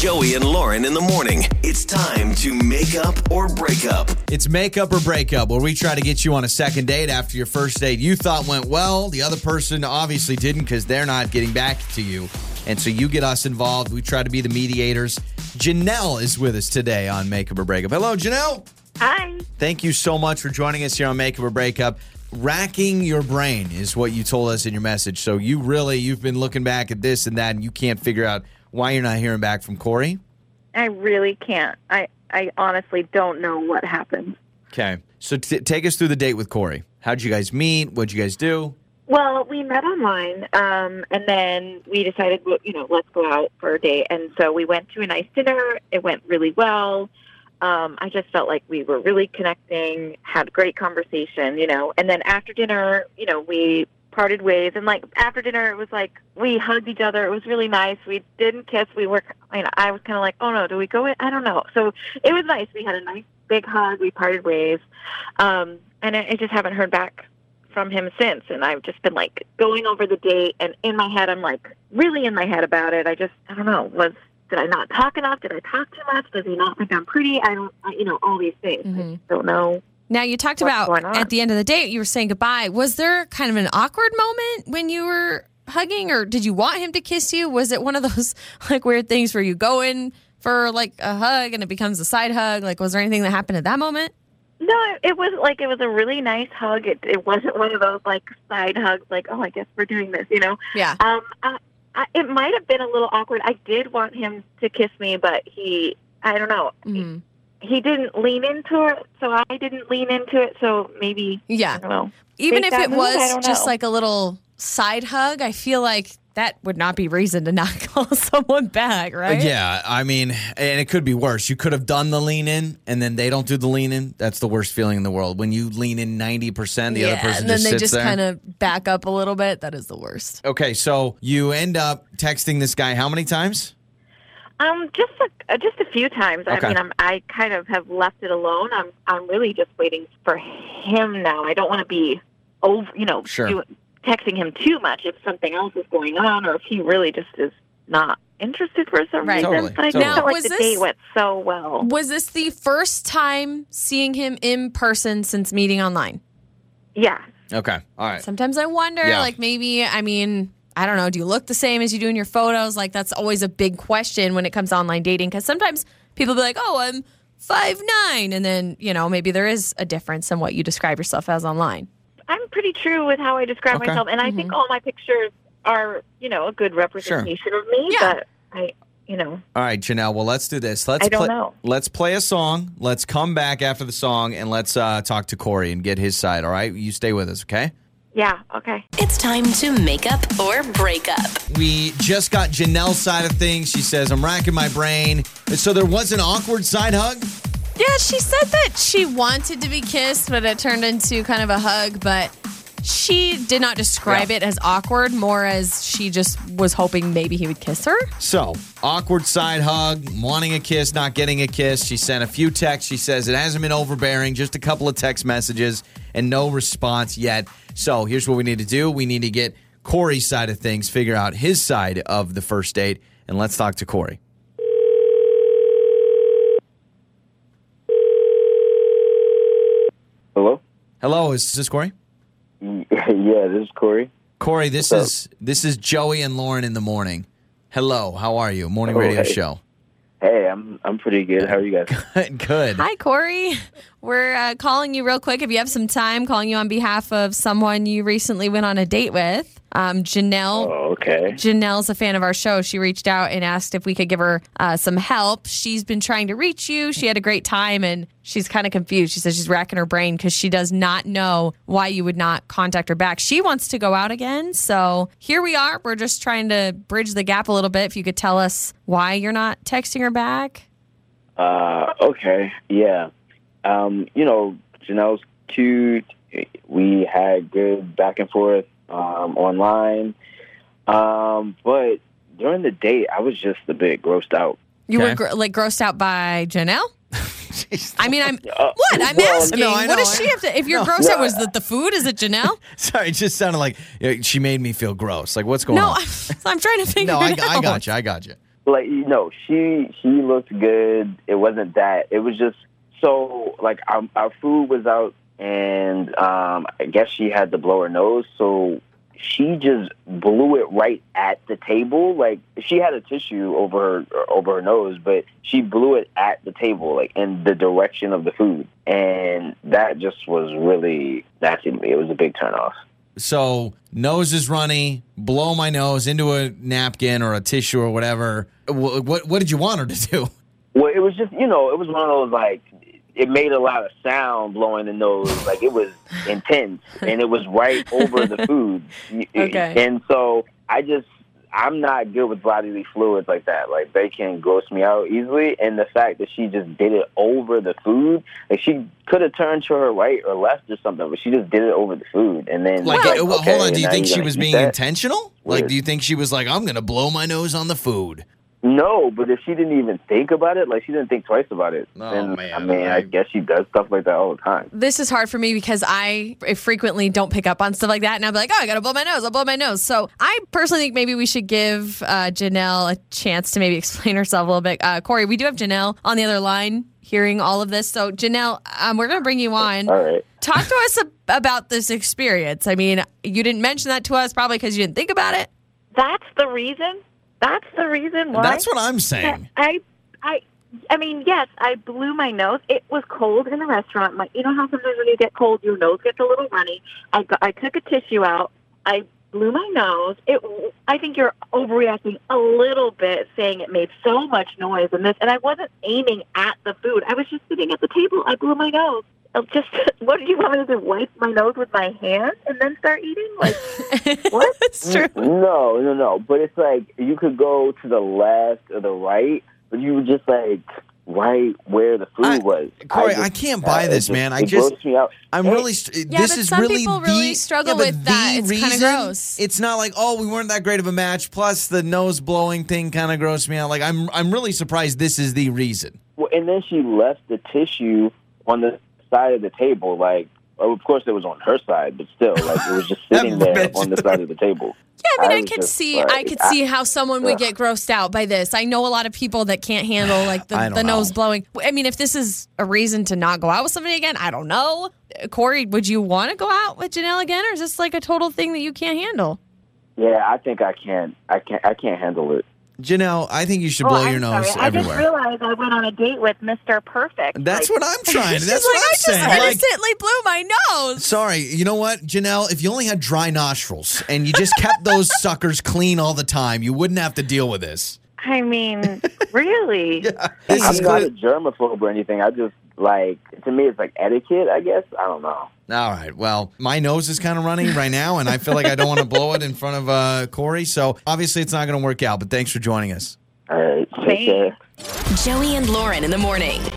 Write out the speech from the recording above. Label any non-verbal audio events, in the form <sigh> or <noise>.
Joey and Lauren in the morning. It's time to make up or break up. It's make up or break up, where we try to get you on a second date after your first date you thought went well. The other person obviously didn't because they're not getting back to you. And so you get us involved. We try to be the mediators. Janelle is with us today on Make Up or Breakup. Hello, Janelle. Hi. Thank you so much for joining us here on Make Up or Breakup. Racking your brain is what you told us in your message. So you really, you've been looking back at this and that, and you can't figure out why you're not hearing back from Corey. I really can't. I, I honestly don't know what happened. Okay. So t- take us through the date with Corey. How'd you guys meet? What'd you guys do? Well, we met online, um, and then we decided, well, you know, let's go out for a date. And so we went to a nice dinner. It went really well. Um, I just felt like we were really connecting, had great conversation, you know. And then after dinner, you know, we parted ways. And like after dinner, it was like we hugged each other. It was really nice. We didn't kiss. We were, you know, I was kind of like, oh no, do we go? In? I don't know. So it was nice. We had a nice big hug. We parted ways, um, and I, I just haven't heard back from him since. And I've just been like going over the date, and in my head, I'm like really in my head about it. I just, I don't know, was did I not talk enough? Did I talk too much? Does he not think I'm pretty? I don't, I, you know, all these things. I just don't know. Now you talked What's about at the end of the date you were saying goodbye. Was there kind of an awkward moment when you were hugging, or did you want him to kiss you? Was it one of those <laughs> like weird things where you go in for like a hug and it becomes a side hug? Like, was there anything that happened at that moment? No, it was like it was a really nice hug. It it wasn't one of those like side hugs, like oh, I guess we're doing this, you know. Yeah. Um, I, I, it might have been a little awkward. I did want him to kiss me, but he, I don't know, Mhm. He didn't lean into it, so I didn't lean into it. So maybe I Yeah. don't know. Even if it move? Was just know. like a little side hug, I feel like that would not be reason to <laughs> not call someone back, right? Yeah, I mean, and it could be worse. You could have done the lean in, and then they don't do the lean in. That's the worst feeling in the world. When you lean in ninety percent, the yeah, other person and then just they sits just kind of back up a little bit. That is the worst. okay, so you end up texting this guy how many times? Um, just a, uh, just a few times. Okay. I mean, I'm, I kind of have left it alone. I'm I'm really just waiting for him now. I don't want to be over, you know, Sure. do, texting him too much if something else is going on, or if he really just is not interested for some Right. reason. Totally, But I totally. just felt Now, like was the this- date went so well. Was this the first time seeing him in person since meeting online? Yeah. Okay, all right. Sometimes I wonder, Yeah. like maybe, I mean, I don't know, do you look the same as you do in your photos? Like that's always a big question when it comes to online dating because sometimes people be like, oh, I'm five nine, and then you know maybe there is a difference in what you describe yourself as online. I'm pretty true with how I describe Okay. myself, and I think all my pictures are, you know, a good representation of me. Yeah. But I, you know, All right, Janelle. Well, let's do this. Let's I don't play, know. Let's play a song. Let's come back after the song and let's uh, talk to Corey and get his side. All right, you stay with us, okay? Yeah, okay. It's time to make up or break up. We just got Janelle's side of things. She says, I'm racking my brain. So there was an awkward side hug? Yeah, she said that she wanted to be kissed, but it turned into kind of a hug. But she did not describe Yeah. it as awkward, more as she just was hoping maybe he would kiss her. So, awkward side hug, wanting a kiss, not getting a kiss. She sent a few texts. She says it hasn't been overbearing, just a couple of text messages and no response yet. So, here's what we need to do we need to get Corey's side of things, figure out his side of the first date, and let's talk to Corey. Hello? Hello, is this Corey? <laughs> yeah, this is Corey. Corey, this What's up? is this is Joey and Lauren in the morning. Hello, how are you? Morning Oh, radio hey. show. Hey, I'm I'm pretty good. How are you guys? <laughs> Good. Hi, Corey. We're uh, calling you real quick if you have some time, calling you on behalf of someone you recently went on a date with. Um, Janelle. Oh, okay. Janelle's a fan of our show. She reached out and asked if we could give her uh, some help. She's been trying to reach you. She had a great time and she's kind of confused. She says she's racking her brain because she does not know why you would not contact her back. She wants to go out again. So here we are. We're just trying to bridge the gap a little bit. If you could tell us why you're not texting her back. Uh, okay. Yeah. Um, you know, Janelle's cute. We had good back and forth um, online. Um, but during the date, I was just a bit grossed out. You Okay. were gr- like grossed out by Janelle? <laughs> Jeez. I mean, I'm Uh, what? I'm well, asking. No, I what know, does I she know. have to? If you're No. grossed out, was it the food? Is it Janelle? <laughs> Sorry, it just sounded like you she made me feel gross. Like, what's going No, on? I'm, I'm trying to figure no, I, it out. I got you. I got you. like you know, she she looked good. It wasn't that. It was just so like our, our food was out, and um, I guess she had to blow her nose, so she just blew it right at the table. Like she had a tissue over her over her nose, but she blew it at the table, like in the direction of the food, and that just was really nasty. It was a big turnoff. So nose is runny, blow my nose into a napkin or a tissue or whatever. Wh- What what did you want her to do? Well, it was just you know, it was one of those like it made a lot of sound blowing the nose, like it was <laughs> intense, and it was right over the food. Okay. And so I just I'm not good with bodily fluids like that. Like they can gross me out easily, and the fact that she just did it over the food, like she could have turned to her right or left or something, but she just did it over the food, and then Like, like, uh, well, okay, hold on. Do you think she was being that? intentional? Like, do you think she was like, I'm going to blow my nose on the food? No, but if she didn't even think about it, like she didn't think twice about it, Oh, then man, I mean, I, I- guess she does stuff like that all the time. This is hard for me because I frequently don't pick up on stuff like that. And I'll be like, oh, I got to blow my nose. I'll blow my nose. So I personally think maybe we should give uh, Janelle a chance to maybe <laughs> explain herself a little bit. Uh, Corey, we do have Janelle on the other line hearing all of this. So, Janelle, um, we're going to bring you on. All right. Talk to us ab- about this experience. I mean, you didn't mention that to us probably because you didn't think about it. That's the reason. That's the reason why. That's what I'm saying. I, I, I mean, yes, I blew my nose. It was cold in the restaurant. My, you know how sometimes when you get cold, your nose gets a little runny. I, got, I took a tissue out. I blew my nose. It. I think you're overreacting a little bit, saying it made so much noise and this. And I wasn't aiming at the food. I was just sitting at the table. I blew my nose. I'll just <laughs> what do you want me to do? Wipe my nose with my hand and then start eating? Like <laughs> what? It's true. No, no, no. But it's like you could go to the left or the right, but you were just like right where the food I- was. Corey, just- I can't buy it this, just- man. I just- grossed me out. I'm Hey, really. Yeah, this but is some really people the, really struggle yeah, but with that. the It's kinda gross. It's not like oh, we weren't that great of a match. Plus, the nose blowing thing kind of grossed me out. Like I'm, I'm really surprised this is the reason. Well, and then she left the tissue on the side of the table. Like, oh, of course, it was on her side, but still, like it was just <laughs> sitting there on the side of the table. Yeah, I mean, I, was could see, like, I could see how someone would ugh. get grossed out by this. I know a lot of people that can't handle like the, the nose blowing. I mean, if this is a reason to not go out with somebody again, I don't know. Uh, Corey, would you want to go out with Janelle again, or is this like a total thing that you can't handle? Yeah, I think I can't. I can't. I can't handle it. Janelle, I think you should Oh, blow I'm your nose sorry. I just realized I went on a date with Mr. Perfect. That's Like, what I'm <laughs> trying. She's That's like, what I I'm just saying. Like, innocently blew my nose. sorry, you know what, Janelle? If you only had dry nostrils and you just kept those <laughs> suckers clean all the time, you wouldn't have to deal with this. I mean, really? <laughs> This I'm is not a germaphobe or anything. I just like to me, it's like etiquette. I guess I don't know. All right. Well, my nose is kind of running right now, and I feel like I don't want to blow it in front of uh, Corey. So obviously, it's not going to work out. But thanks for joining us. All right, take care. Joey and Lauren in the morning.